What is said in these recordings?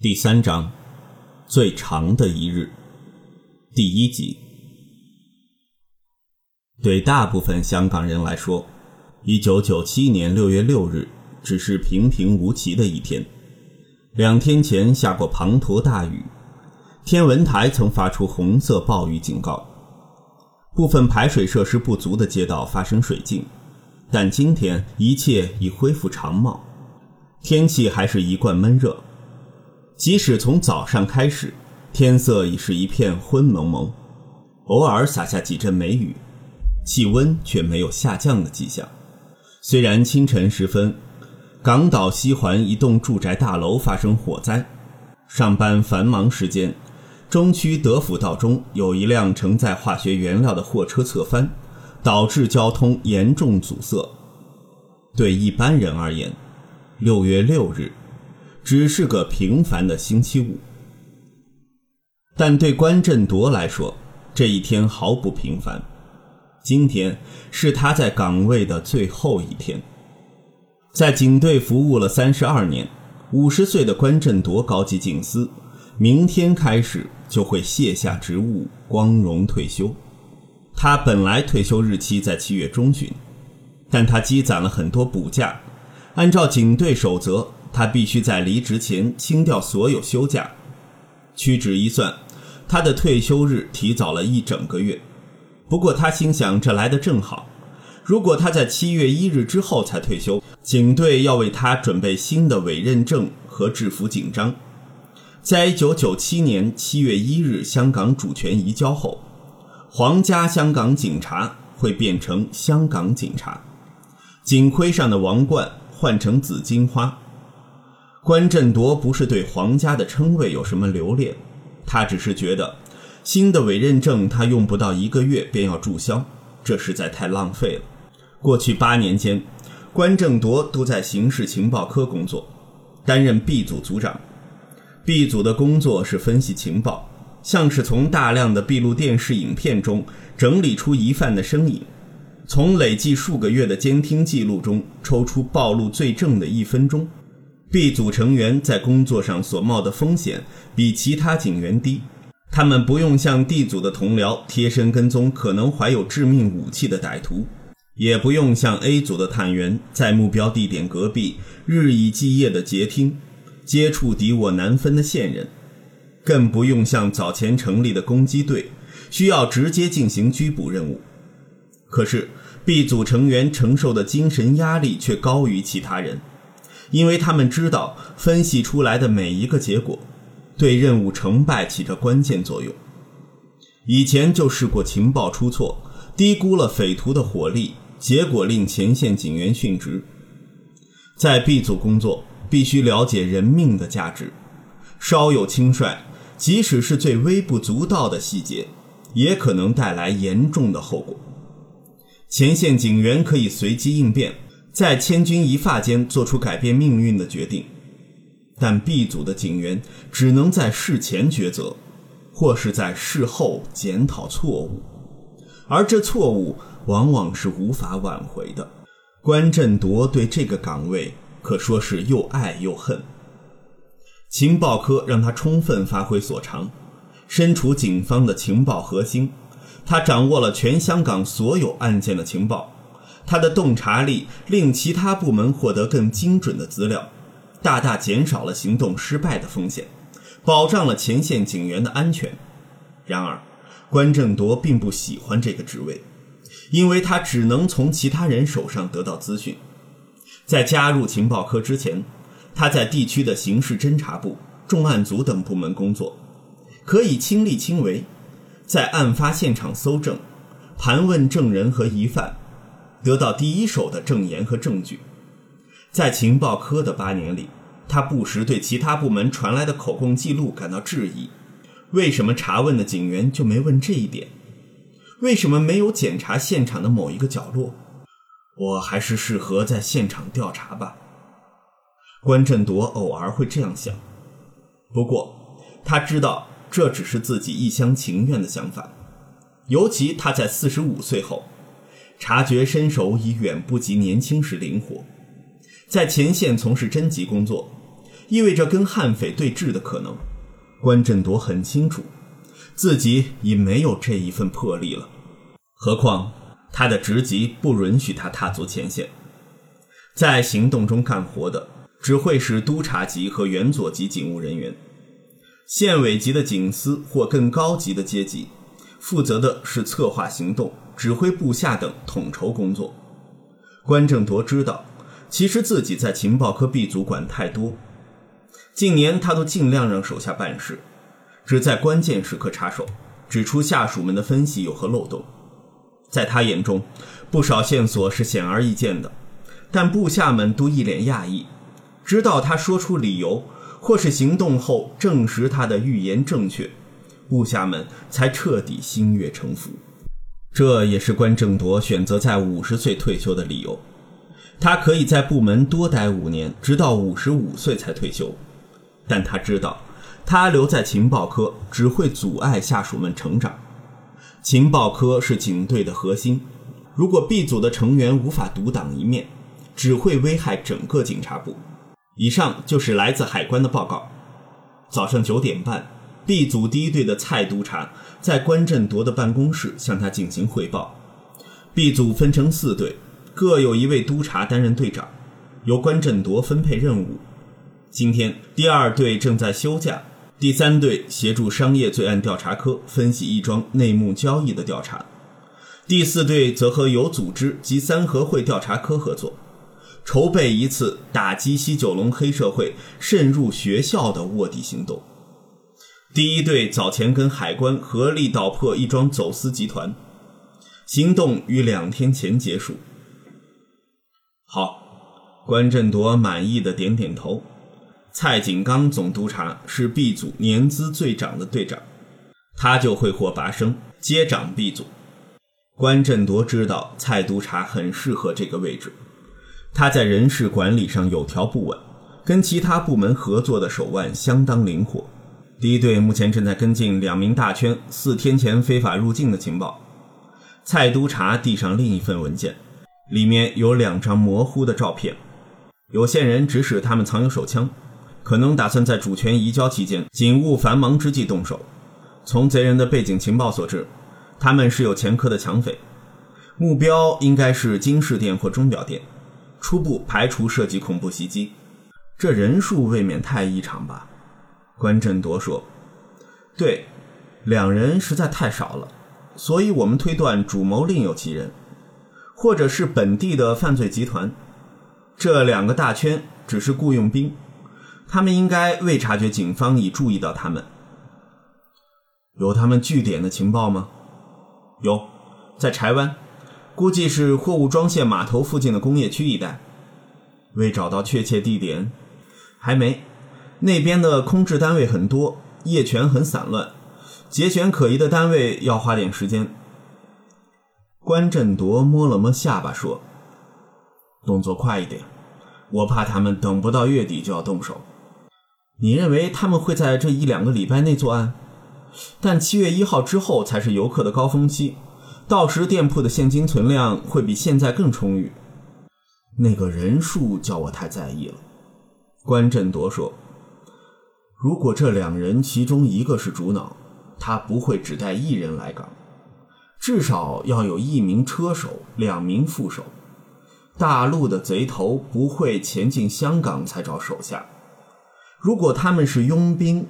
第三章，最长的一日，第一集。对大部分香港人来说，一九九七年六月六日只是平平无奇的一天。两天前下过滂沱大雨，天文台曾发出红色暴雨警告，部分排水设施不足的街道发生水浸。但今天一切已恢复常貌，天气还是一贯闷热。即使从早上开始，天色已是一片昏蒙蒙，偶尔洒下几阵梅雨，气温却没有下降的迹象。虽然清晨时分，港岛西环一栋住宅大楼发生火灾，上班繁忙时间，中区德辅道中有一辆承载化学原料的货车侧翻，导致交通严重阻塞。对一般人而言，六月六日。只是个平凡的星期五，但对关振铎来说，这一天毫不平凡。今天是他在岗位的最后一天，在警队服务了三十二年，五十岁的关振铎高级警司，明天开始就会卸下职务，光荣退休。他本来退休日期在七月中旬，但他积攒了很多补假，按照警队守则。他必须在离职前清掉所有休假，屈指一算，他的退休日提早了一整个月。不过他心想，这来得正好。如果他在七月一日之后才退休，警队要为他准备新的委任证和制服警章。在一九九七年七月一日香港主权移交后，皇家香港警察会变成香港警察，警徽上的王冠换成紫荆花。关振铎不是对皇家的称谓有什么留恋，他只是觉得新的委任证他用不到一个月便要注销，这实在太浪费了。过去八年间，关振铎都在刑事情报科工作，担任 B 组组长。B 组的工作是分析情报，像是从大量的闭路电视影片中整理出疑犯的身影，从累计数个月的监听记录中抽出暴露罪证的一分钟。B 组成员在工作上所冒的风险比其他警员低，他们不用像 D 组的同僚贴身跟踪可能怀有致命武器的歹徒，也不用像 A 组的探员在目标地点隔壁日以继夜的截听，接触敌我难分的线人，更不用像早前成立的攻击队需要直接进行拘捕任务。可是 B 组成员承受的精神压力却高于其他人。因为他们知道，分析出来的每一个结果，对任务成败起着关键作用。以前就试过情报出错，低估了匪徒的火力，结果令前线警员殉职。在 B 组工作，必须了解人命的价值，稍有轻率，即使是最微不足道的细节，也可能带来严重的后果。前线警员可以随机应变。在千钧一发间做出改变命运的决定，但 B 组的警员只能在事前抉择，或是在事后检讨错误，而这错误往往是无法挽回的。关振铎对这个岗位可说是又爱又恨。情报科让他充分发挥所长，身处警方的情报核心，他掌握了全香港所有案件的情报。他的洞察力令其他部门获得更精准的资料，大大减少了行动失败的风险，保障了前线警员的安全。然而，关正铎并不喜欢这个职位，因为他只能从其他人手上得到资讯。在加入情报科之前，他在地区的刑事侦查部、重案组等部门工作，可以亲力亲为，在案发现场搜证、盘问证人和疑犯。得到第一手的证言和证据，在情报科的八年里，他不时对其他部门传来的口供记录感到质疑：为什么查问的警员就没问这一点？为什么没有检查现场的某一个角落？我还是适合在现场调查吧。关振铎偶尔会这样想，不过他知道这只是自己一厢情愿的想法，尤其他在四十五岁后。察觉身手已远不及年轻时灵活，在前线从事侦缉工作，意味着跟悍匪对峙的可能。关振铎很清楚，自己已没有这一份魄力了。何况他的职级不允许他踏足前线，在行动中干活的只会是督察级和原佐级警务人员，县委级的警司或更高级的阶级，负责的是策划行动、指挥部下等统筹工作。关正铎知道，其实自己在情报科 B 组管太多。近年，他都尽量让手下办事，只在关键时刻插手，指出下属们的分析有何漏洞。在他眼中，不少线索是显而易见的，但部下们都一脸讶异，直到他说出理由，或是行动后证实他的预言正确，部下们才彻底心悦诚服。这也是关正铎选择在五十岁退休的理由，他可以在部门多待五年，直到五十五岁才退休。但他知道，他留在情报科只会阻碍下属们成长。情报科是警队的核心，如果 B 组的成员无法独当一面，只会危害整个警察部。以上就是来自海关的报告。早上九点半，B 组第一队的蔡督察在关振铎的办公室向他进行汇报。B 组分成四队，各有一位督察担任队长，由关振铎分配任务。今天，第二队正在休假，第三队协助商业罪案调查科分析一桩内幕交易的调查，第四队则和有组织及三合会调查科合作，筹备一次打击西九龙黑社会渗入学校的卧底行动。第一队早前跟海关合力捣破一桩走私集团，行动于两天前结束。好，关振铎满意的点点头。蔡景刚总督察是 B 组年资最长的队长，他就会获拔升接掌 B 组。关振铎知道蔡督察很适合这个位置，他在人事管理上有条不紊，跟其他部门合作的手腕相当灵活。第一队目前正在跟进两名大圈四天前非法入境的情报。蔡督察递上另一份文件，里面有两张模糊的照片，有线人指使他们藏有手枪。可能打算在主权移交期间，警务繁忙之际动手。从贼人的背景情报所知，他们是有前科的抢匪，目标应该是金饰店或钟表店。初步排除涉及恐怖袭击。这人数未免太异常吧？关振铎说：“对，两人实在太少了，所以我们推断主谋另有其人，或者是本地的犯罪集团。这两个大圈只是雇佣兵。”他们应该未察觉警方已注意到他们。有他们据点的情报吗？有，在柴湾，估计是货物装卸码头附近的工业区一带。未找到确切地点，还没。那边的空置单位很多，业权很散乱，节选可疑的单位要花点时间。关振铎摸了摸下巴说：“动作快一点，我怕他们等不到月底就要动手。”你认为他们会在这一两个礼拜内作案？但七月一号之后才是游客的高峰期，到时店铺的现金存量会比现在更充裕。那个人数叫我太在意了。关振铎说：“如果这两人其中一个是主脑，他不会只带一人来港，至少要有一名车手，两名副手。大陆的贼头不会前进香港才找手下。”如果他们是佣兵，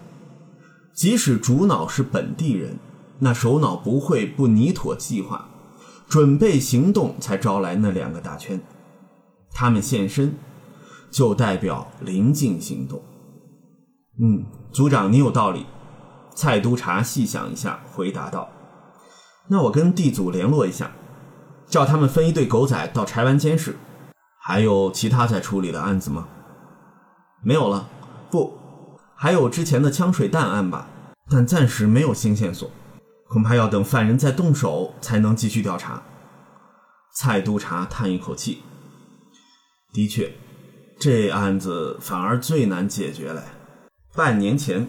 即使主脑是本地人，那首脑不会不拟妥计划，准备行动才招来那两个大圈。他们现身，就代表临近行动。嗯，组长，你有道理。蔡督察细想一下，回答道：“那我跟地组联络一下，叫他们分一队狗仔到柴湾监视。还有其他在处理的案子吗？没有了。”不，还有之前的枪水弹案吧，但暂时没有新线索，恐怕要等犯人再动手才能继续调查。蔡督察叹一口气：“的确，这案子反而最难解决嘞。半年前，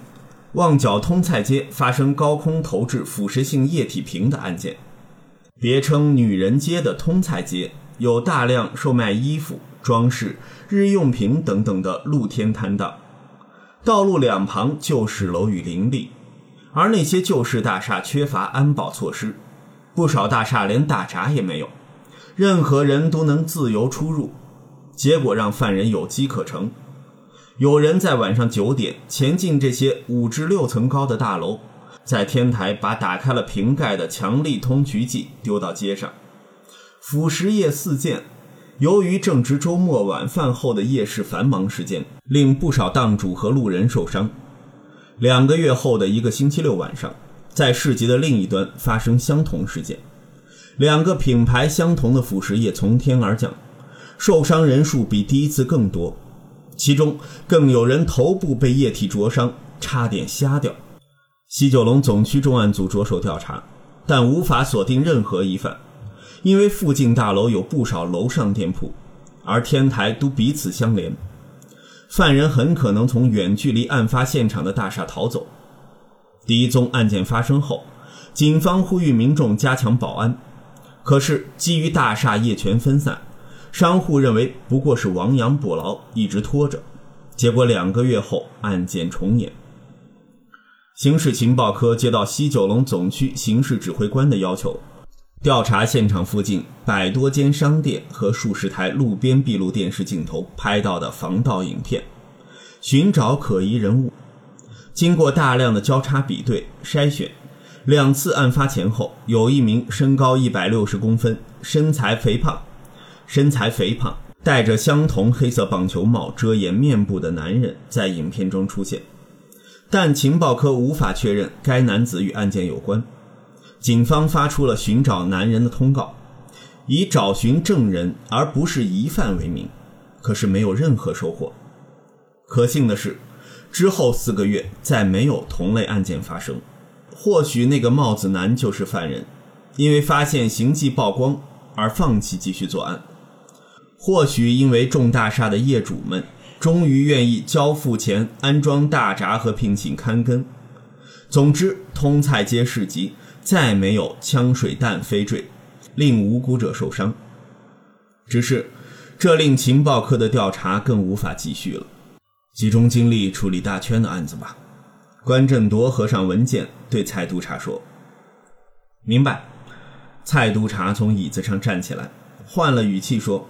旺角通菜街发生高空投掷腐蚀性液体瓶的案件，别称‘女人街’的通菜街有大量售卖衣服、装饰、日用品等等的露天摊档。”道路两旁旧式楼宇林立，而那些旧式大厦缺乏安保措施，不少大厦连大闸也没有，任何人都能自由出入，结果让犯人有机可乘。有人在晚上九点前进这些五至六层高的大楼，在天台把打开了瓶盖的强力通渠剂丢到街上，腐蚀液四溅。由于正值周末晚饭后的夜市繁忙时间，令不少档主和路人受伤。两个月后的一个星期六晚上，在市集的另一端发生相同事件，两个品牌相同的腐蚀液从天而降，受伤人数比第一次更多，其中更有人头部被液体灼伤，差点瞎掉。西九龙总区重案组着手调查，但无法锁定任何疑犯。因为附近大楼有不少楼上店铺，而天台都彼此相连，犯人很可能从远距离案发现场的大厦逃走。第一宗案件发生后，警方呼吁民众加强保安，可是基于大厦业权分散，商户认为不过是亡羊补牢，一直拖着，结果两个月后案件重演。刑事情报科接到西九龙总区刑事指挥官的要求。调查现场附近百多间商店和数十台路边闭路电视镜头拍到的防盗影片，寻找可疑人物。经过大量的交叉比对筛选，两次案发前后，有一名身高一百六十公分、身材肥胖、身材肥胖、戴着相同黑色棒球帽遮掩面部的男人在影片中出现，但情报科无法确认该男子与案件有关。警方发出了寻找男人的通告，以找寻证人而不是疑犯为名，可是没有任何收获。可幸的是，之后四个月再没有同类案件发生。或许那个帽子男就是犯人，因为发现行迹曝光而放弃继续作案；或许因为众大厦的业主们终于愿意交付钱安装大闸和聘请看更。总之，通菜街市集。再没有枪水弹飞坠，令无辜者受伤。只是，这令情报科的调查更无法继续了。集中精力处理大圈的案子吧。关振铎合上文件，对蔡督察说：“明白。”蔡督察从椅子上站起来，换了语气说：“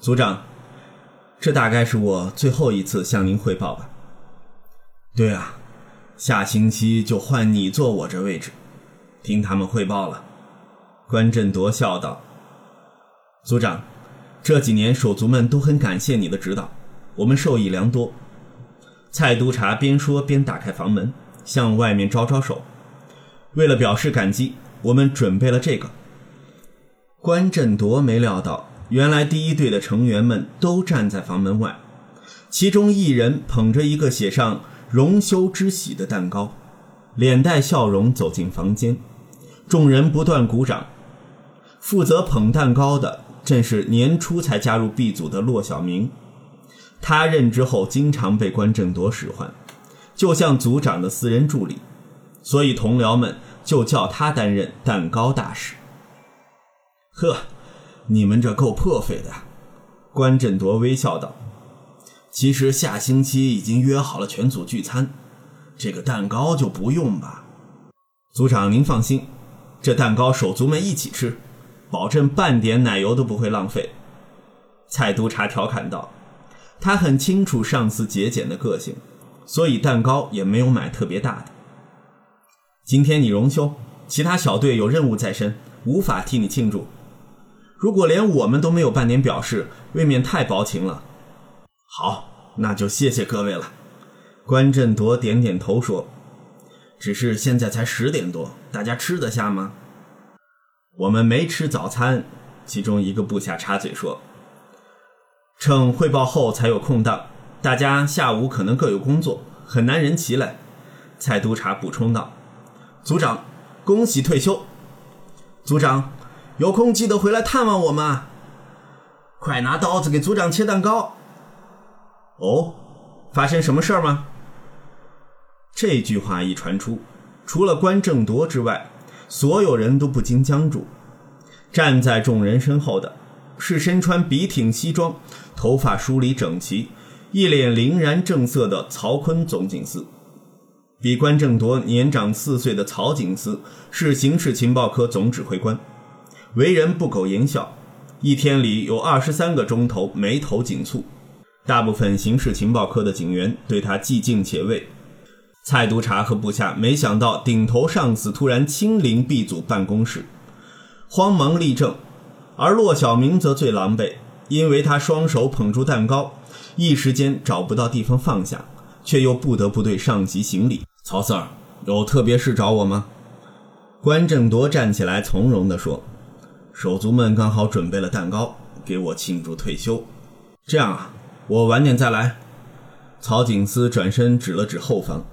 组长，这大概是我最后一次向您汇报吧。”“对啊，下星期就换你坐我这位置。”听他们汇报了，关振铎笑道：“组长，这几年手足们都很感谢你的指导，我们受益良多。”蔡督察边说边打开房门，向外面招招手。为了表示感激，我们准备了这个。关振铎没料到，原来第一队的成员们都站在房门外，其中一人捧着一个写上“荣休之喜”的蛋糕，脸带笑容走进房间。众人不断鼓掌。负责捧蛋糕的正是年初才加入 B 组的骆小明，他任职后经常被关正铎使唤，就像组长的私人助理，所以同僚们就叫他担任蛋糕大使。呵，你们这够破费的。关振铎微笑道：“其实下星期已经约好了全组聚餐，这个蛋糕就不用吧。”组长您放心。这蛋糕手足们一起吃，保证半点奶油都不会浪费。”蔡督察调侃道。他很清楚上司节俭的个性，所以蛋糕也没有买特别大的。今天你荣休，其他小队有任务在身，无法替你庆祝。如果连我们都没有半点表示，未免太薄情了。好，那就谢谢各位了。关振铎点点头说。只是现在才十点多，大家吃得下吗？我们没吃早餐。其中一个部下插嘴说：“趁汇报后才有空档，大家下午可能各有工作，很难人齐来。”蔡督察补充道：“组长，恭喜退休。组长，有空记得回来探望我们。快拿刀子给组长切蛋糕。”哦，发生什么事儿吗？这句话一传出，除了关正铎之外，所有人都不禁僵住。站在众人身后的是身穿笔挺西装、头发梳理整齐、一脸凛然正色的曹坤总警司。比关正铎年长四岁的曹警司是刑事情报科总指挥官，为人不苟言笑，一天里有二十三个钟头眉头紧蹙。大部分刑事情报科的警员对他既敬且畏。蔡督察和部下没想到顶头上司突然亲临 B 组办公室，慌忙立正，而骆小明则最狼狈，因为他双手捧住蛋糕，一时间找不到地方放下，却又不得不对上级行礼。曹 Sir，有特别事找我吗？关正铎站起来从容地说：“手足们刚好准备了蛋糕，给我庆祝退休。这样啊。”我晚点再来。曹景思转身指了指后方。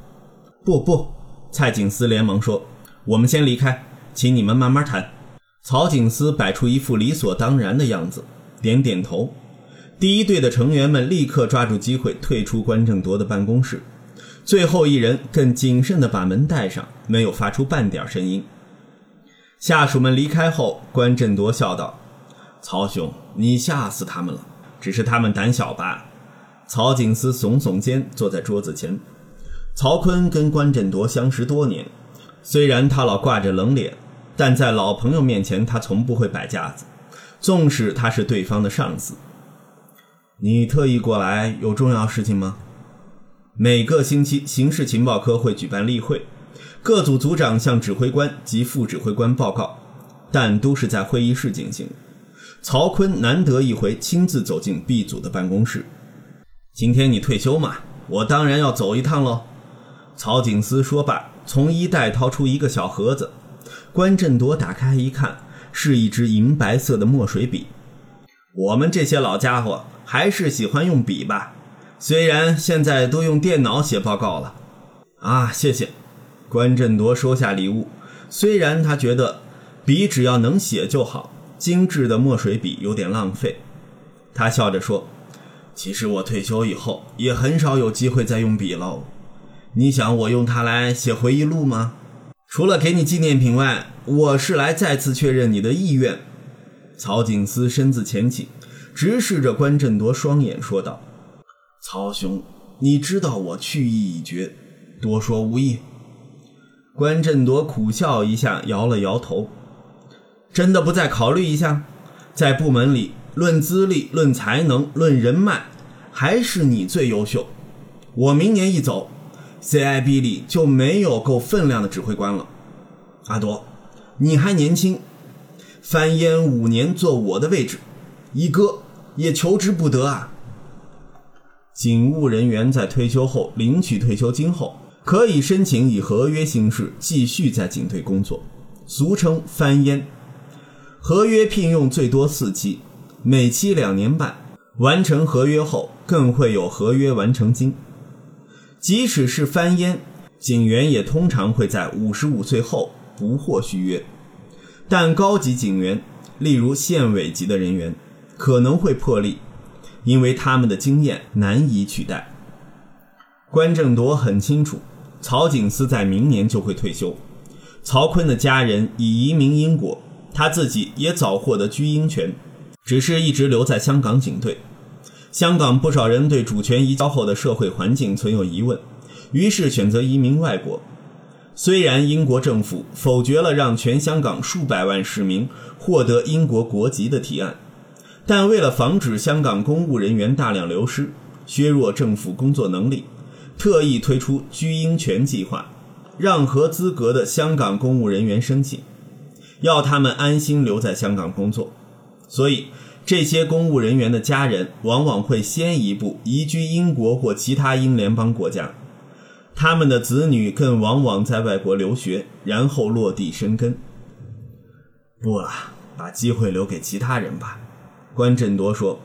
不不，蔡景思连忙说：“我们先离开，请你们慢慢谈。”曹景思摆出一副理所当然的样子，点点头。第一队的成员们立刻抓住机会退出关正铎的办公室，最后一人更谨慎地把门带上，没有发出半点声音。下属们离开后，关振铎笑道：“曹兄，你吓死他们了。”只是他们胆小吧？曹景思耸耸肩，坐在桌子前。曹坤跟关振铎相识多年，虽然他老挂着冷脸，但在老朋友面前，他从不会摆架子。纵使他是对方的上司，你特意过来有重要事情吗？每个星期，刑事情报科会举办例会，各组组长向指挥官及副指挥官报告，但都是在会议室进行。曹坤难得一回亲自走进 B 组的办公室。今天你退休嘛，我当然要走一趟喽。曹景思说罢，从衣袋掏出一个小盒子。关振铎打开一看，是一支银白色的墨水笔。我们这些老家伙还是喜欢用笔吧，虽然现在都用电脑写报告了。啊，谢谢。关振铎收下礼物，虽然他觉得笔只要能写就好。精致的墨水笔有点浪费，他笑着说：“其实我退休以后也很少有机会再用笔喽。你想我用它来写回忆录吗？除了给你纪念品外，我是来再次确认你的意愿。”曹景思身子前倾，直视着关振铎双眼说道：“曹兄，你知道我去意已决，多说无益。”关振铎苦笑一下，摇了摇头。真的不再考虑一下，在部门里论资历、论才能、论人脉，还是你最优秀。我明年一走，CIB 里就没有够分量的指挥官了。阿铎，你还年轻，翻烟五年坐我的位置，一哥也求之不得啊。警务人员在退休后领取退休金后，可以申请以合约形式继续在警队工作，俗称翻烟。合约聘用最多四期，每期两年半。完成合约后，更会有合约完成金。即使是翻烟，警员也通常会在五十五岁后不获续约。但高级警员，例如县委级的人员，可能会破例，因为他们的经验难以取代。关正铎很清楚，曹景思在明年就会退休。曹锟的家人已移民英国。他自己也早获得居英权，只是一直留在香港警队。香港不少人对主权移交后的社会环境存有疑问，于是选择移民外国。虽然英国政府否决了让全香港数百万市民获得英国国籍的提案，但为了防止香港公务人员大量流失，削弱政府工作能力，特意推出居英权计划，让合资格的香港公务人员申请。要他们安心留在香港工作，所以这些公务人员的家人往往会先一步移居英国或其他英联邦国家，他们的子女更往往在外国留学，然后落地生根。不啊，把机会留给其他人吧。关振铎说：“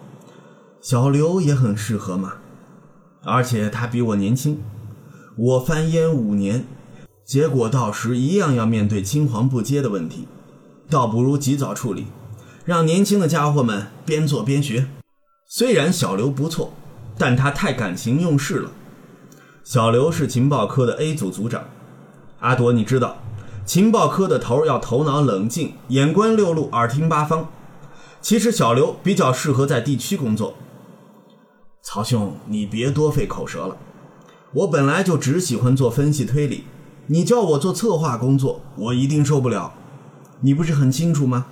小刘也很适合嘛，而且他比我年轻，我翻烟五年，结果到时一样要面对青黄不接的问题。”倒不如及早处理，让年轻的家伙们边做边学。虽然小刘不错，但他太感情用事了。小刘是情报科的 A 组组长，阿朵，你知道，情报科的头要头脑冷静，眼观六路，耳听八方。其实小刘比较适合在地区工作。曹兄，你别多费口舌了。我本来就只喜欢做分析推理，你叫我做策划工作，我一定受不了。你不是很清楚吗？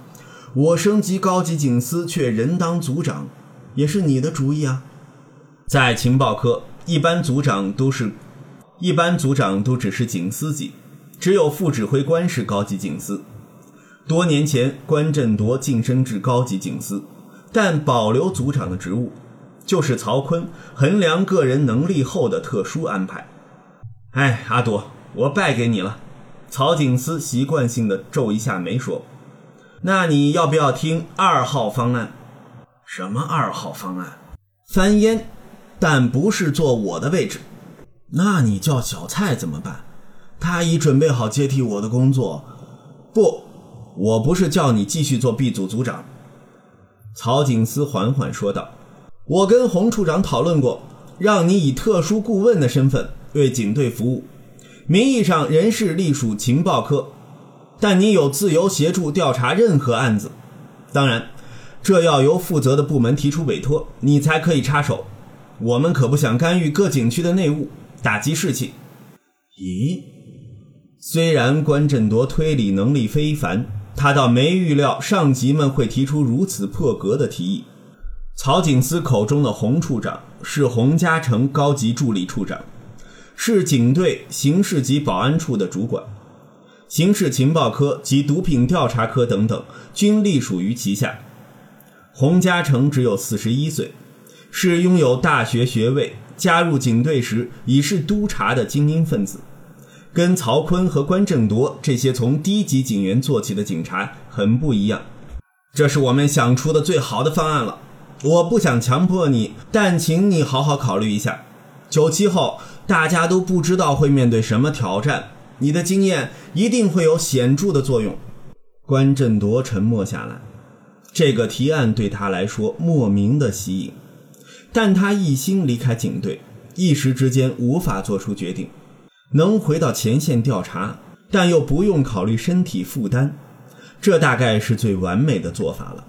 我升级高级警司，却人当组长，也是你的主意啊。在情报科，一般组长都是，一般组长都只是警司级，只有副指挥官是高级警司。多年前，关振铎晋升至高级警司，但保留组长的职务，就是曹锟衡量个人能力后的特殊安排。哎，阿朵，我败给你了。曹警司习惯性的皱一下眉说：“那你要不要听二号方案？什么二号方案？翻烟，但不是坐我的位置。那你叫小蔡怎么办？他已准备好接替我的工作。不。”我不是叫你继续做 B 组组长，曹景思缓缓说道：“我跟洪处长讨论过，让你以特殊顾问的身份为警队服务，名义上仍是隶属情报科，但你有自由协助调查任何案子。当然，这要由负责的部门提出委托，你才可以插手。我们可不想干预各警区的内务，打击士气。”咦，虽然关振铎推理能力非凡。他倒没预料上级们会提出如此破格的提议。曹景思口中的洪处长是洪嘉诚高级助理处长，是警队刑事及保安处的主管，刑事情报科及毒品调查科等等均隶属于旗下。洪嘉诚只有四十一岁，是拥有大学学位，加入警队时已是督察的精英分子。跟曹锟和关正铎这些从低级警员做起的警察很不一样，这是我们想出的最好的方案了。我不想强迫你，但请你好好考虑一下。九七后大家都不知道会面对什么挑战，你的经验一定会有显著的作用。关振铎沉默下来，这个提案对他来说莫名的吸引，但他一心离开警队，一时之间无法做出决定。能回到前线调查，但又不用考虑身体负担，这大概是最完美的做法了。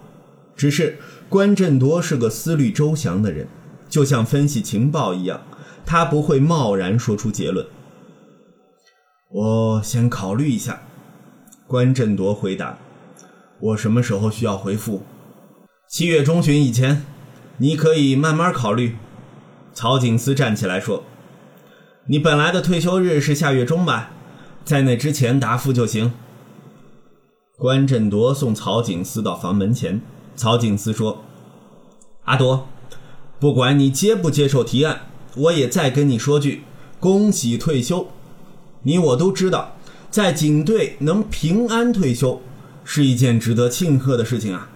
只是关振铎是个思虑周详的人，就像分析情报一样，他不会贸然说出结论。我先考虑一下。关振铎回答：“我什么时候需要回复？七月中旬以前，你可以慢慢考虑。”曹景思站起来说。你本来的退休日是下月中吧，在那之前答复就行。关振铎送曹景思到房门前，曹景思说：“阿铎，不管你接不接受提案，我也再跟你说句，恭喜退休。你我都知道，在警队能平安退休，是一件值得庆贺的事情啊。”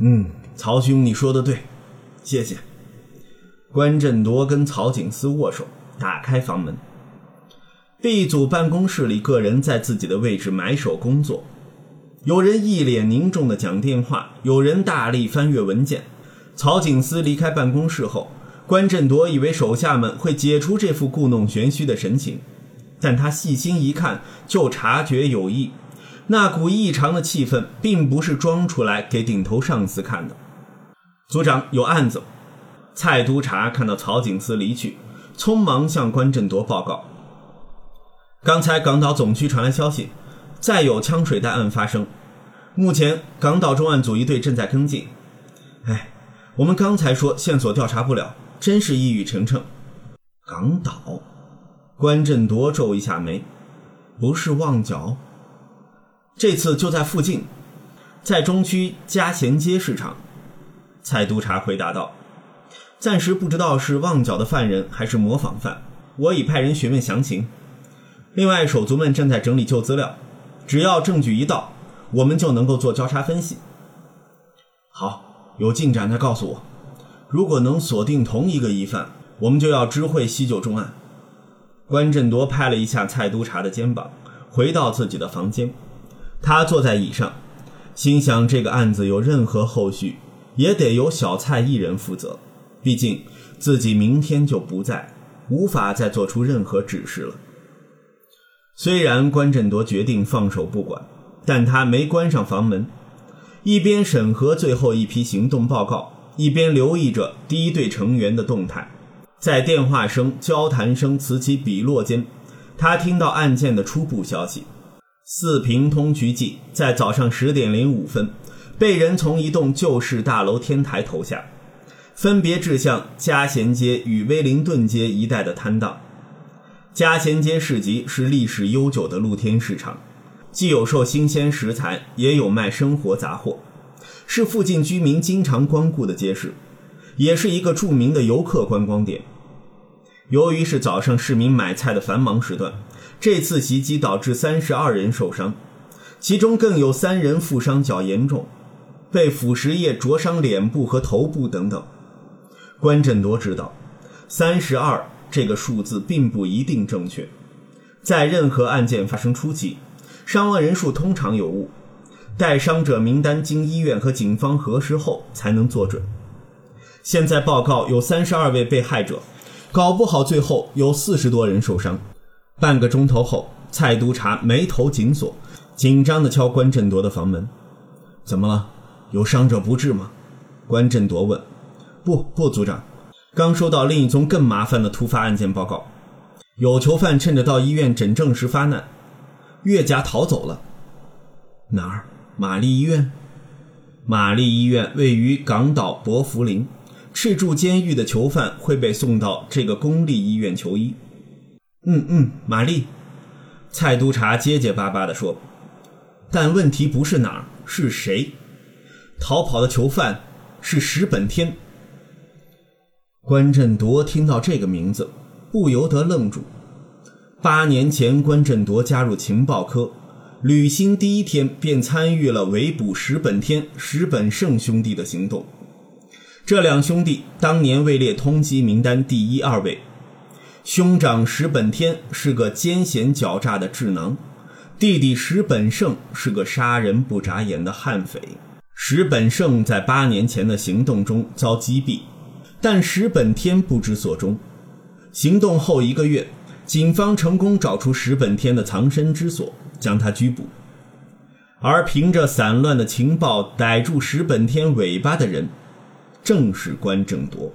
嗯，曹兄，你说的对，谢谢。关振铎跟曹景思握手。打开房门，B 组办公室里，个人在自己的位置埋首工作。有人一脸凝重地讲电话，有人大力翻阅文件。曹景思离开办公室后，关振铎以为手下们会解除这副故弄玄虚的神情，但他细心一看，就察觉有异。那股异常的气氛，并不是装出来给顶头上司看的。组长有案子。蔡督察看到曹景思离去。匆忙向关振铎报告：刚才港岛总区传来消息，再有枪水弹案发生。目前港岛重案组一队正在跟进。哎，我们刚才说线索调查不了，真是一语成谶。港岛，关振铎皱一下眉，不是旺角？这次就在附近，在中区嘉贤街市场。蔡督察回答道。暂时不知道是旺角的犯人还是模仿犯，我已派人询问详情。另外，手足们正在整理旧资料，只要证据一到，我们就能够做交叉分析。好，有进展再告诉我。如果能锁定同一个疑犯，我们就要知会西九重案。关振铎拍了一下蔡督察的肩膀，回到自己的房间。他坐在椅上，心想：这个案子有任何后续，也得由小蔡一人负责。毕竟自己明天就不在，无法再做出任何指示了。虽然关振铎决定放手不管，但他没关上房门，一边审核最后一批行动报告，一边留意着第一队成员的动态。在电话声、交谈声此起彼落间，他听到案件的初步消息：四平通局记在早上十点零五分，被人从一栋旧式大楼天台投下，分别掷向嘉贤街与威灵顿街一带的摊档。嘉贤街市集是历史悠久的露天市场，既有售新鲜食材，也有卖生活杂货，是附近居民经常光顾的街市，也是一个著名的游客观光点。由于是早上市民买菜的繁忙时段，这次袭击导致三十二人受伤，其中更有三人负伤较严重，被腐蚀液灼伤脸部和头部等等。关振铎知道，三十二。这个数字并不一定正确，在任何案件发生初期，伤亡人数通常有误，待伤者名单经医院和警方核实后才能做准。现在报告有三十二位被害者，搞不好最后有四十多人受伤。半个钟头后，蔡督察眉头紧锁，紧张地敲关振铎的房门：“怎么了？有伤者不治吗？”关振铎问：“不，不，组长。”刚收到另一宗更麻烦的突发案件报告，有囚犯趁着到医院诊症时发难，越甲逃走了。哪儿？玛丽医院。玛丽医院位于港岛博福林，赤柱监狱的囚犯会被送到这个公立医院求医。嗯嗯，玛丽。蔡督察结结巴巴地说：“但问题不是哪儿，是谁？逃跑的囚犯是石本天。”关振铎听到这个名字，不由得愣住。八年前，关振铎加入情报科，履行第一天便参与了围捕石本天、石本胜兄弟的行动。这两兄弟当年位列通缉名单第一二位。兄长石本天是个奸险狡诈的智囊，弟弟石本胜是个杀人不眨眼的悍匪。石本胜在八年前的行动中遭击毙。但石本天不知所终。行动后一个月，警方成功找出石本天的藏身之所，将他拘捕。而凭着散乱的情报逮住石本天尾巴的人，正是关正铎。